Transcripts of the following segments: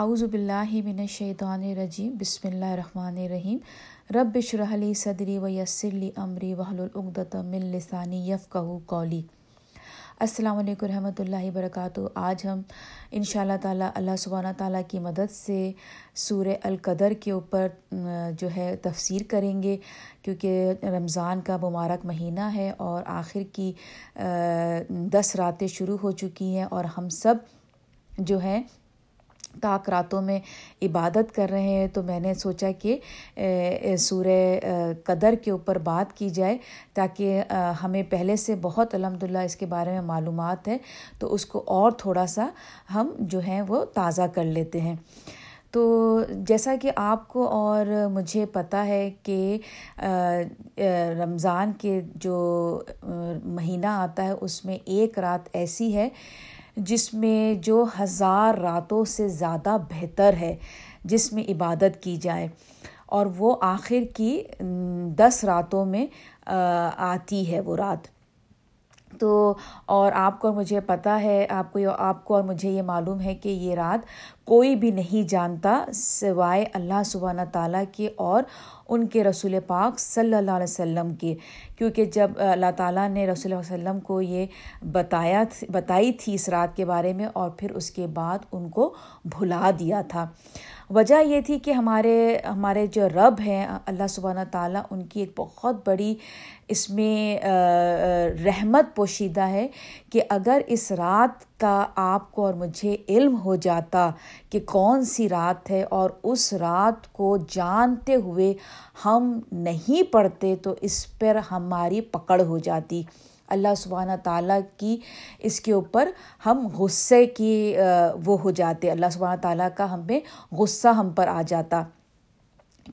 اعوذ باللہ من الشیطان الرجیم، بسم اللہ الرحمن الرحیم. رب اشرح لی صدری و یسر لی امری واحلل عقدۃ من لسانی یفقهوا قولی. السلام علیکم رحمۃ اللہ وبرکاتہ. آج ہم ان شاء اللہ تعالیٰ اللہ سبحانہ تعالیٰ کی مدد سے سورہ القدر کے اوپر جو ہے، تفسیر کریں گے، کیونکہ رمضان کا مبارک مہینہ ہے اور آخر کی دس راتیں شروع ہو چکی ہیں اور ہم سب جو ہے تاک راتوں میں عبادت کر رہے ہیں، تو میں نے سوچا کہ سورہ قدر کے اوپر بات کی جائے تاکہ ہمیں پہلے سے بہت الحمد للہ اس کے بارے میں معلومات ہے، تو اس کو اور تھوڑا سا ہم جو ہیں وہ تازہ کر لیتے ہیں۔ تو جیسا کہ آپ کو اور مجھے پتہ ہے کہ رمضان کے جو مہینہ آتا ہے، اس میں ایک رات ایسی ہے جس میں جو ہزار راتوں سے زیادہ بہتر ہے، جس میں عبادت کی جائے۔ اور وہ آخر کی دس راتوں میں آتی ہے وہ رات۔ تو، اور آپ کو مجھے پتہ ہے، آپ کو آپ کو اور مجھے یہ معلوم ہے کہ یہ رات کوئی بھی نہیں جانتا سوائے اللہ سبحانہ تعالیٰ کے اور ان کے رسول پاک صلی اللہ علیہ وسلم کے۔ کیونکہ جب اللہ تعالیٰ نے رسول اللہ علیہ وسلم کو یہ بتایا بتائی تھی اس رات کے بارے میں اور پھر اس کے بعد ان کو بھلا دیا تھا۔ وجہ یہ تھی کہ ہمارے ہمارے جو رب ہیں، اللہ سبحانہ تعالیٰ ان کی ایک بہت بڑی اس میں رحمت پوشیدہ ہے کہ اگر اس رات کا آپ کو اور مجھے علم ہو جاتا کہ کون سی رات ہے اور اس رات کو جانتے ہوئے ہم نہیں پڑھتے تو اس پر ہماری پکڑ ہو جاتی۔ اللہ سبحانہ تعالیٰ کی اس کے اوپر ہم غصے کی وہ ہو جاتے۔ اللہ سبحانہ تعالیٰ کا ہمیں غصہ ہم پر آ جاتا۔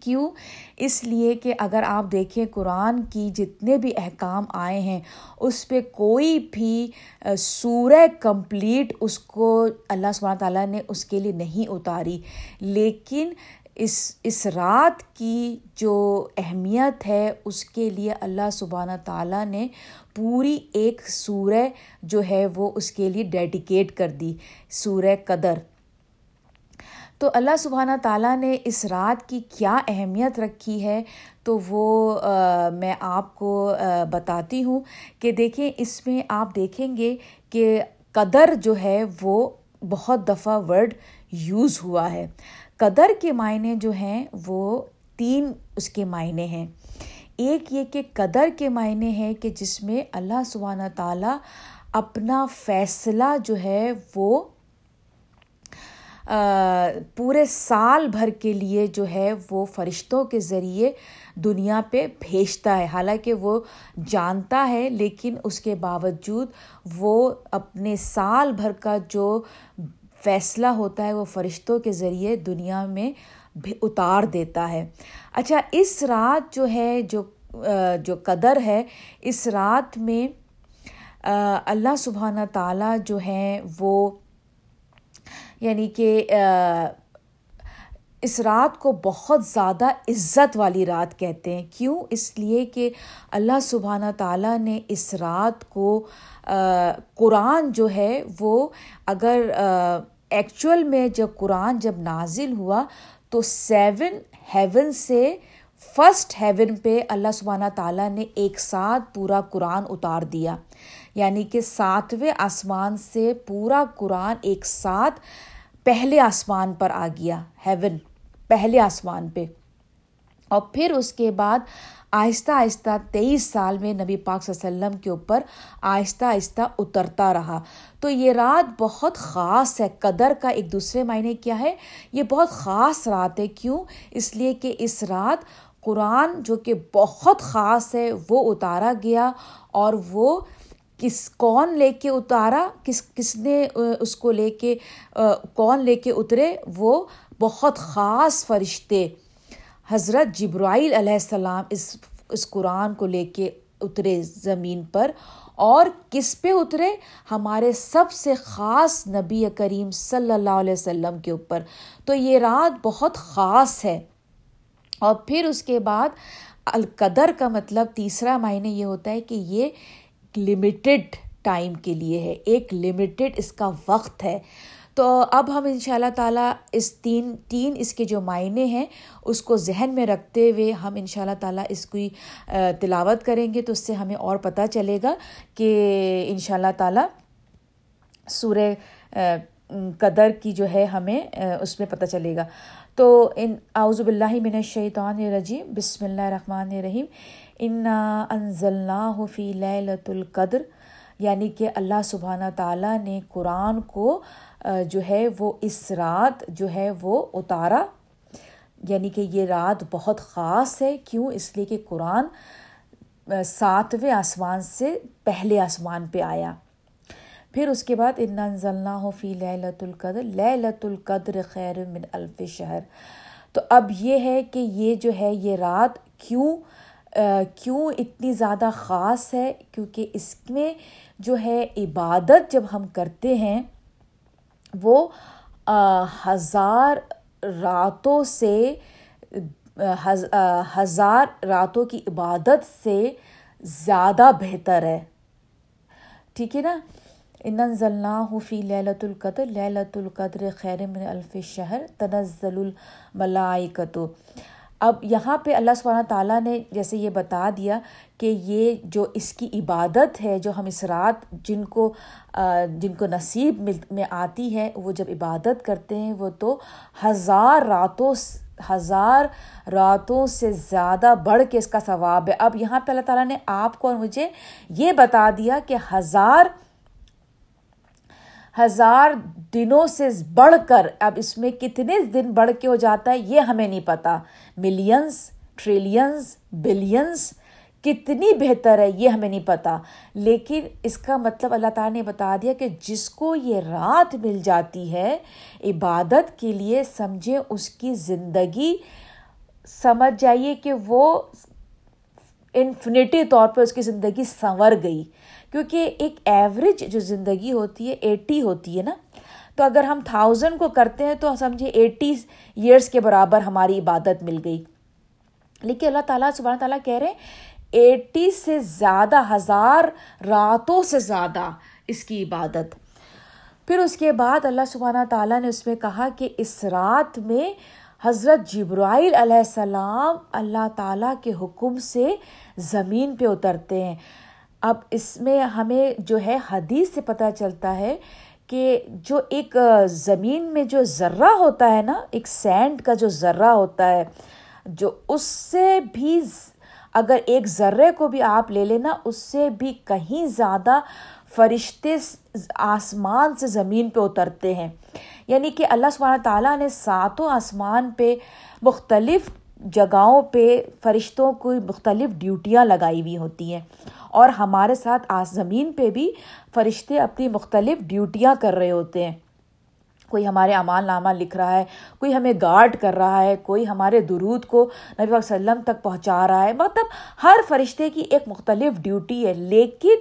کیوں؟ اس لیے کہ اگر آپ دیکھیں قرآن کی جتنے بھی احکام آئے ہیں، اس پہ کوئی بھی سورہ کمپلیٹ اس کو اللہ سبحانہ تعالیٰ نے اس کے لیے نہیں اتاری۔ لیکن اس اس رات کی جو اہمیت ہے، اس کے لیے اللہ سبحانہ تعالیٰ نے پوری ایک سورہ جو ہے وہ اس کے لیے ڈیڈیکیٹ کر دی، سورہ قدر۔ تو اللہ سبحانہ تعالیٰ نے اس رات کی کیا اہمیت رکھی ہے تو وہ میں آپ کو بتاتی ہوں کہ دیکھیں، اس میں آپ دیکھیں گے کہ قدر جو ہے وہ بہت دفعہ ورڈ یوز ہوا ہے۔ قدر کے معنی جو ہیں وہ تین اس کے معنی ہیں۔ ایک یہ کہ قدر کے معنی ہے کہ جس میں اللہ سبحانہ تعالیٰ اپنا فیصلہ جو ہے وہ پورے سال بھر کے لیے جو ہے وہ فرشتوں کے ذریعے دنیا پہ بھیجتا ہے۔ حالانکہ وہ جانتا ہے، لیکن اس کے باوجود وہ اپنے سال بھر کا جو فیصلہ ہوتا ہے، وہ فرشتوں کے ذریعے دنیا میں اتار دیتا ہے۔ اچھا اس رات جو ہے، جو جو قدر ہے، اس رات میں اللہ سبحانہ تعالیٰ جو ہیں وہ یعنی کہ اس رات کو بہت زیادہ عزت والی رات کہتے ہیں۔ کیوں؟ اس لیے کہ اللہ سبحانہ تعالیٰ نے اس رات کو قرآن جو ہے وہ اگر ایکچوئل میں جب قرآن جب نازل ہوا تو سیون ہیون سے فسٹ ہیون پہ اللہ سبحانہ تعالیٰ نے ایک ساتھ پورا قرآن اتار دیا۔ یعنی کہ ساتویں آسمان سے پورا قرآن ایک ساتھ پہلے آسمان پر آ گیا، ہیون، پہلے آسمان پہ۔ اور پھر اس کے بعد آہستہ آہستہ تیئیس سال میں نبی پاک صلی اللہ علیہ وسلم کے اوپر آہستہ آہستہ اترتا رہا۔ تو یہ رات بہت خاص ہے۔ قدر کا ایک دوسرے معنی کیا ہے؟ یہ بہت خاص رات ہے۔ کیوں؟ اس لیے کہ اس رات قرآن جو کہ بہت خاص ہے، وہ اتارا گیا اور وہ کس کون لے کے اتارا، کس کس نے اس کو لے کے کون لے کے اترے، وہ بہت خاص فرشتے۔ حضرت جبرائیل علیہ السلام اس اس قرآن کو لے کے اترے زمین پر۔ اور کس پہ اترے؟ ہمارے سب سے خاص نبی کریم صلی اللہ علیہ وسلم کے اوپر۔ تو یہ رات بہت خاص ہے۔ اور پھر اس کے بعد القدر کا مطلب تیسرا معنی یہ ہوتا ہے کہ یہ لمیٹڈ ٹائم کے لیے ہے، ایک لمیٹڈ اس کا وقت ہے۔ تو اب ہم ان شاء اللہ تعالیٰ اس تین تین اس کے جو معنی ہیں، اس کو ذہن میں رکھتے ہوئے ہم ان شاء اللہ تعالیٰ اس کی تلاوت کریں گے تو اس سے ہمیں اور پتہ چلے گا کہ ان شاء اللہ تعالیٰ سورہ قدر کی جو ہے ہمیں اس میں پتہ چلے گا۔ تو ان اعوذ باللہ من الشیطان الرجیم، بسم اللہ الرحمن الرحیم، انا انزلناہ فی لیلۃ القدر یعنی کہ اللہ سبحانہ تعالیٰ نے قرآن کو جو ہے وہ اس رات جو ہے وہ اتارا۔ یعنی کہ یہ رات بہت خاص ہے۔ کیوں؟ اس لیے کہ قرآن ساتویں آسمان سے پہلے آسمان پہ آیا۔ پھر اس کے بعد ان ہو فی لت القدر لت القدر خیر من الف شہر۔ تو اب یہ ہے کہ یہ جو ہے یہ رات کیوں کیوں اتنی زیادہ خاص ہے؟ کیونکہ اس میں جو ہے عبادت جب ہم کرتے ہیں، وہ ہزار راتوں سے ہزار راتوں کی عبادت سے زیادہ بہتر ہے۔ ٹھیک ہے نا؟ ان فی للت القدر للت القدر خیر من الف شہر، تنزل الملائکت اب یہاں پہ اللہ سبحانہ تعالیٰ نے جیسے یہ بتا دیا کہ یہ جو اس کی عبادت ہے، جو ہم اس رات جن کو جن کو نصیب میں آتی ہے، وہ جب عبادت کرتے ہیں، وہ تو ہزار راتوں ہزار راتوں سے زیادہ بڑھ کے اس کا ثواب ہے۔ اب یہاں پہ اللہ تعالیٰ نے آپ کو اور مجھے یہ بتا دیا کہ ہزار ہزار دنوں سے بڑھ کر، اب اس میں کتنے دن بڑھ کے ہو جاتا ہے، یہ ہمیں نہیں پتہ ملینس ٹریلینس بلینس کتنی بہتر ہے، یہ ہمیں نہیں پتہ لیکن اس کا مطلب اللہ تعالیٰ نے بتا دیا کہ جس کو یہ رات مل جاتی ہے، عبادت کے لیے سمجھے اس کی زندگی سمجھ جائیے کہ وہ انفینٹی طور پہ اس کی زندگی سنور گئی۔ کیونکہ ایک ایوریج جو زندگی ہوتی ہے ایٹی ہوتی ہے نا، تو اگر ہم تھاؤزنڈ کو کرتے ہیں تو سمجھے ایٹی ایئرس کے برابر ہماری عبادت مل گئی۔ لیکن اللہ تعالیٰ سبحانہ تعالیٰ کہہ رہے ہیں ایٹی سے زیادہ ہزار راتوں سے زیادہ اس کی عبادت۔ پھر اس کے بعد اللہ سبحانہ تعالیٰ نے اس میں کہا کہ اس رات میں حضرت جبرائیل علیہ السلام اللہ تعالیٰ کے حکم سے زمین پہ اترتے ہیں۔ اب اس میں ہمیں جو ہے حدیث سے پتہ چلتا ہے کہ جو ایک زمین میں جو ذرہ ہوتا ہے نا، ایک سینڈ کا جو ذرہ ہوتا ہے، جو اس سے بھی اگر ایک ذرے کو بھی آپ لے لینا، اس سے بھی کہیں زیادہ فرشتے آسمان سے زمین پہ اترتے ہیں۔ یعنی کہ اللہ سبحانہ تعالیٰ نے ساتوں آسمان پہ مختلف جگہوں پہ فرشتوں کو مختلف ڈیوٹیاں لگائی ہوئی ہوتی ہیں۔ اور ہمارے ساتھ آس زمین پہ بھی فرشتے اپنی مختلف ڈیوٹیاں کر رہے ہوتے ہیں۔ کوئی ہمارے امان نامہ لکھ رہا ہے، کوئی ہمیں گارڈ کر رہا ہے، کوئی ہمارے درود کو نبی علیہ وسلم تک پہنچا رہا ہے۔ مطلب ہر فرشتے کی ایک مختلف ڈیوٹی ہے، لیکن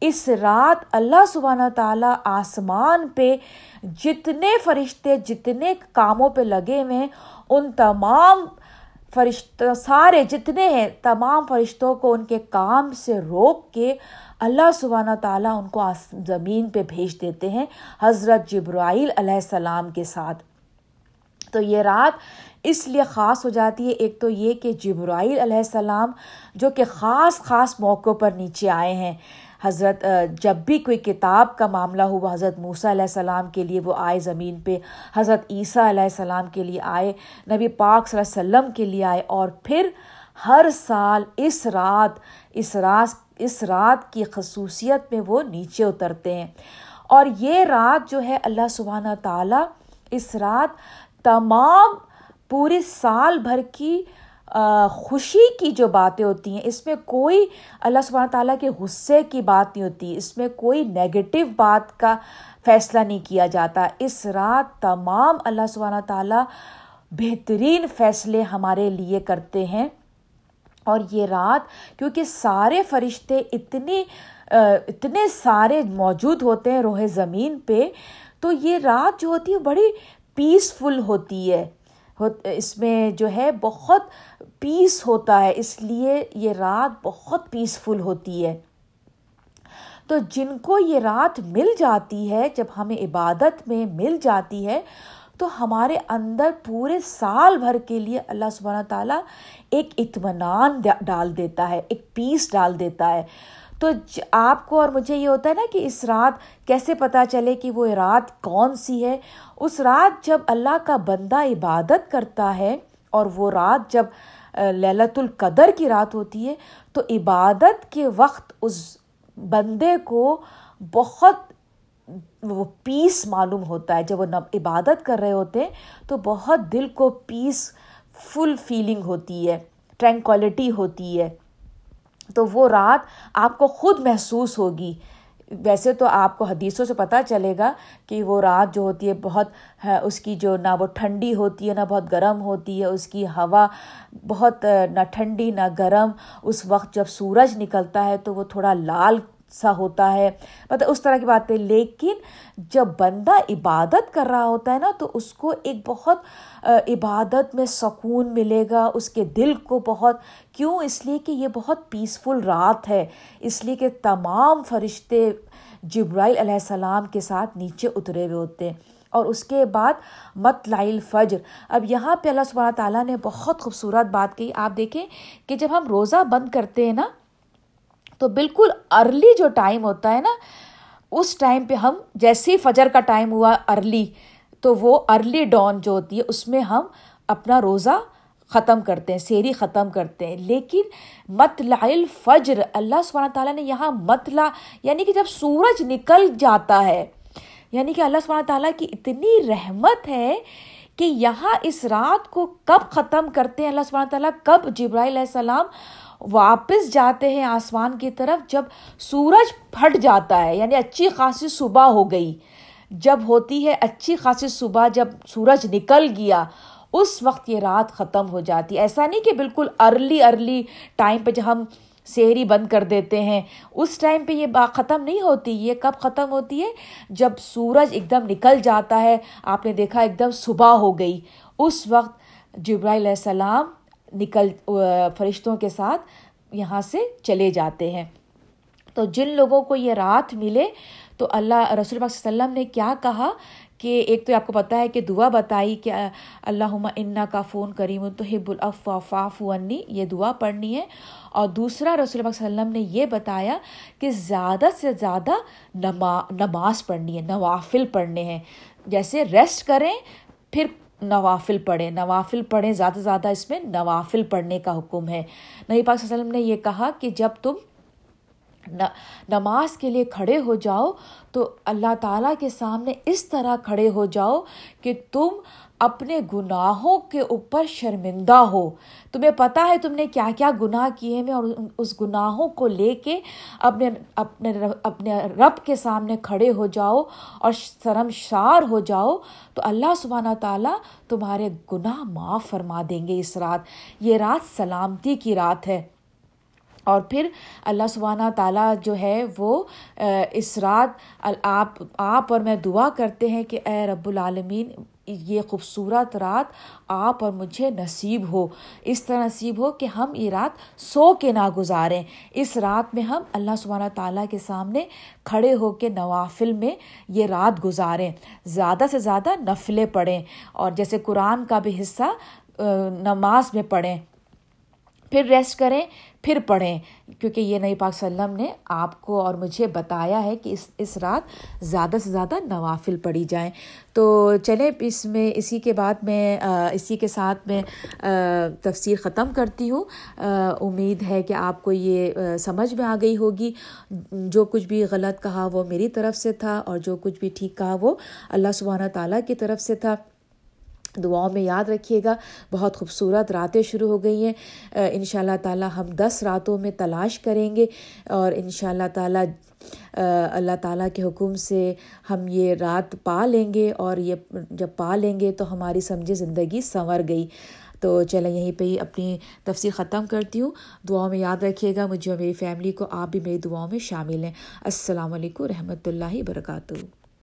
اس رات اللہ سبحانہ تعالیٰ آسمان پہ جتنے فرشتے، جتنے کاموں پہ لگے ہوئے ہیں، ان تمام فرشت سارے جتنے ہیں، تمام فرشتوں کو ان کے کام سے روک کے اللہ سبحانہ تعالیٰ ان کو زمین پہ بھیج دیتے ہیں حضرت جبرائیل علیہ السلام کے ساتھ۔ تو یہ رات اس لیے خاص ہو جاتی ہے، ایک تو یہ کہ جبرائیل علیہ السلام جو کہ خاص خاص موقعوں پر نیچے آئے ہیں۔ حضرت جب بھی کوئی کتاب کا معاملہ ہوا، حضرت موسیٰ علیہ السلام کے لیے وہ آئے زمین پہ، حضرت عیسیٰ علیہ السلام کے لیے آئے، نبی پاک صلی اللہ علیہ وسلم کے لیے آئے، اور پھر ہر سال اس رات اس رات اس رات کی خصوصیت میں وہ نیچے اترتے ہیں۔ اور یہ رات جو ہے، اللہ سبحانہ تعالیٰ اس رات تمام پورے سال بھر کی خوشی کی جو باتیں ہوتی ہیں، اس میں کوئی اللہ سبحانہ تعالیٰ کے غصے کی بات نہیں ہوتی، اس میں کوئی نگیٹو بات کا فیصلہ نہیں کیا جاتا۔ اس رات تمام اللہ سبحانہ تعالیٰ بہترین فیصلے ہمارے لیے کرتے ہیں۔ اور یہ رات کیونکہ سارے فرشتے اتنے اتنے سارے موجود ہوتے ہیں روح زمین پہ، تو یہ رات جو ہوتی ہے بڑی پیسفل ہوتی ہے۔ اس میں جو ہے بہت پیس ہوتا ہے۔ اس لیے یہ رات بہت پیسفل ہوتی ہے۔ تو جن کو یہ رات مل جاتی ہے، جب ہمیں عبادت میں مل جاتی ہے، تو ہمارے اندر پورے سال بھر کے لیے اللہ سبحانہ تعالیٰ ایک اطمینان ڈال دیتا ہے، ایک پیس ڈال دیتا ہے۔ تو آپ کو اور مجھے یہ ہوتا ہے نا کہ اس رات کیسے پتہ چلے کہ وہ رات کون سی ہے؟ اس رات جب اللہ کا بندہ عبادت کرتا ہے اور وہ رات جب للت القدر کی رات ہوتی ہے، تو عبادت کے وقت اس بندے کو بہت وہ پیس معلوم ہوتا ہے۔ جب وہ عبادت کر رہے ہوتے ہیں، تو بہت دل کو پیس فل فیلنگ ہوتی ہے ٹرینکوالٹی ہوتی ہے۔ تو وہ رات آپ کو خود محسوس ہوگی۔ ویسے تو آپ کو حدیثوں سے پتہ چلے گا کہ وہ رات جو ہوتی ہے بہت اس کی جو نہ وہ ٹھنڈی ہوتی ہے، نہ بہت گرم ہوتی ہے، اس کی ہوا بہت نہ ٹھنڈی نہ گرم۔ اس وقت جب سورج نکلتا ہے تو وہ تھوڑا لال سا ہوتا ہے۔ مطلب اس طرح کی بات ہے لیکن جب بندہ عبادت کر رہا ہوتا ہے نا، تو اس کو ایک بہت عبادت میں سکون ملے گا، اس کے دل کو بہت۔ کیوں؟ اس لیے کہ یہ بہت پیسفل رات ہے۔ اس لیے کہ تمام فرشتے جبرائیل علیہ السلام کے ساتھ نیچے اترے ہوئے ہوتے ہیں۔ اور اس کے بعد مت لائل فجر۔ اب یہاں پہ اللہ سبحانہ تعالیٰ نے بہت خوبصورت بات کہی۔ آپ دیکھیں کہ جب ہم روزہ بند کرتے ہیں نا تو بالکل ارلی جو ٹائم ہوتا ہے نا، اس ٹائم پہ ہم جیسے ہی فجر کا ٹائم ہوا ارلی تو وہ ارلی ڈان جو ہوتی ہے، اس میں ہم اپنا روزہ ختم کرتے ہیں، سیری ختم کرتے ہیں۔ لیکن مطلع الفجر، اللہ سبحانہ تعالیٰ نے یہاں مطلع یعنی کہ جب سورج نکل جاتا ہے یعنی کہ اللہ سبحانہ تعالیٰ کی اتنی رحمت ہے کہ یہاں اس رات کو کب ختم کرتے ہیں اللہ سبحانہ تعالیٰ؟ کب جبرائیل علیہ السلام واپس جاتے ہیں آسمان کی طرف جب سورج پھٹ جاتا ہے یعنی اچھی خاصی صبح ہو گئی۔ جب ہوتی ہے اچھی خاصی صبح، جب سورج نکل گیا، اس وقت یہ رات ختم ہو جاتی۔ ایسا نہیں کہ بالکل ارلی ارلی ٹائم پہ جب ہم سیری بند کر دیتے ہیں، اس ٹائم پہ یہ بات ختم نہیں ہوتی۔ یہ کب ختم ہوتی ہے؟ جب سورج ایک دم نکل جاتا ہے۔ آپ نے دیکھا ایک دم صبح ہو گئی۔ اس وقت جبرائیل علیہ السلام نکل فرشتوں کے ساتھ یہاں سے چلے جاتے ہیں۔ تو جن لوگوں کو یہ رات ملے، تو اللہ، رسول اللہ علیہ وسلم نے کیا کہا کہ ایک تو آپ کو پتہ ہے کہ دعا بتائی کہ اللہ انا کا فون کریم تو ہب الافاف ونی، یہ دعا پڑھنی ہے۔ اور دوسرا، رسول اللہ علیہ وسلم نے یہ بتایا کہ زیادہ سے زیادہ نما، نماز پڑھنی ہے، نوافل پڑھنے ہیں۔ جیسے ریسٹ کریں، پھر نوافل پڑھیں۔ نوافل پڑھیں زیادہ سے زیادہ اس میں نوافل پڑھنے کا حکم ہے۔ نبی پاک صلی اللہ علیہ وسلم نے یہ کہا کہ جب تم نماز کے لیے کھڑے ہو جاؤ تو اللہ تعالیٰ کے سامنے اس طرح کھڑے ہو جاؤ کہ تم اپنے گناہوں کے اوپر شرمندہ ہو۔ تمہیں پتہ ہے تم نے کیا کیا گناہ کیے ہیں اور اس گناہوں کو لے کے اپنے اپنے اپنے رب کے سامنے کھڑے ہو جاؤ اور شرم شار ہو جاؤ۔ تو اللہ سبحانہ تعالیٰ تمہارے گناہ معاف فرما دیں گے اس رات۔ یہ رات سلامتی کی رات ہے۔ اور پھر اللہ سبحانہ تعالیٰ جو ہے وہ اس رات آپ آپ اور میں دعا کرتے ہیں کہ اے رب العالمین یہ خوبصورت رات آپ اور مجھے نصیب ہو۔ اس طرح نصیب ہو کہ ہم یہ رات سو کے نہ گزاریں اس رات میں ہم اللہ سبحانہ تعالیٰ کے سامنے کھڑے ہو کے نوافل میں یہ رات گزاریں۔ زیادہ سے زیادہ نفلیں پڑھیں اور جیسے قرآن کا بھی حصہ نماز میں پڑھیں۔ پھر ریسٹ کریں، پھر پڑھیں۔ کیونکہ یہ نئی پاک وسلم نے آپ کو اور مجھے بتایا ہے کہ اس اس رات زیادہ سے زیادہ نوافل پڑھی جائیں۔ تو چلیں، اس میں، اسی کے بعد میں اسی کے ساتھ میں تفسیر ختم کرتی ہوں۔ امید ہے کہ آپ کو یہ سمجھ میں آ گئی ہوگی۔ جو کچھ بھی غلط کہا وہ میری طرف سے تھا اور جو کچھ بھی ٹھیک کہا وہ اللہ سبحانہ تعالیٰ کی طرف سے تھا۔ دعاؤں میں یاد رکھیے گا۔ بہت خوبصورت راتیں شروع ہو گئی ہیں۔ ان شاء اللہ تعالیٰ ہم دس راتوں میں تلاش کریں گے اور ان شاء اللہ تعالیٰ اللہ تعالیٰ کے حکم سے ہم یہ رات پا لیں گے اور یہ جب پا لیں گے تو ہماری سمجھے زندگی سنور گئی۔ تو چلیں، یہیں پہ ہی اپنی تفصیل ختم کرتی ہوں۔ دعاؤں میں یاد رکھیے گا، مجھے اور میری فیملی کو آپ بھی میری دعاؤں میں شامل ہیں۔ السلام علیکم رحمۃ اللہ وبرکاتہ۔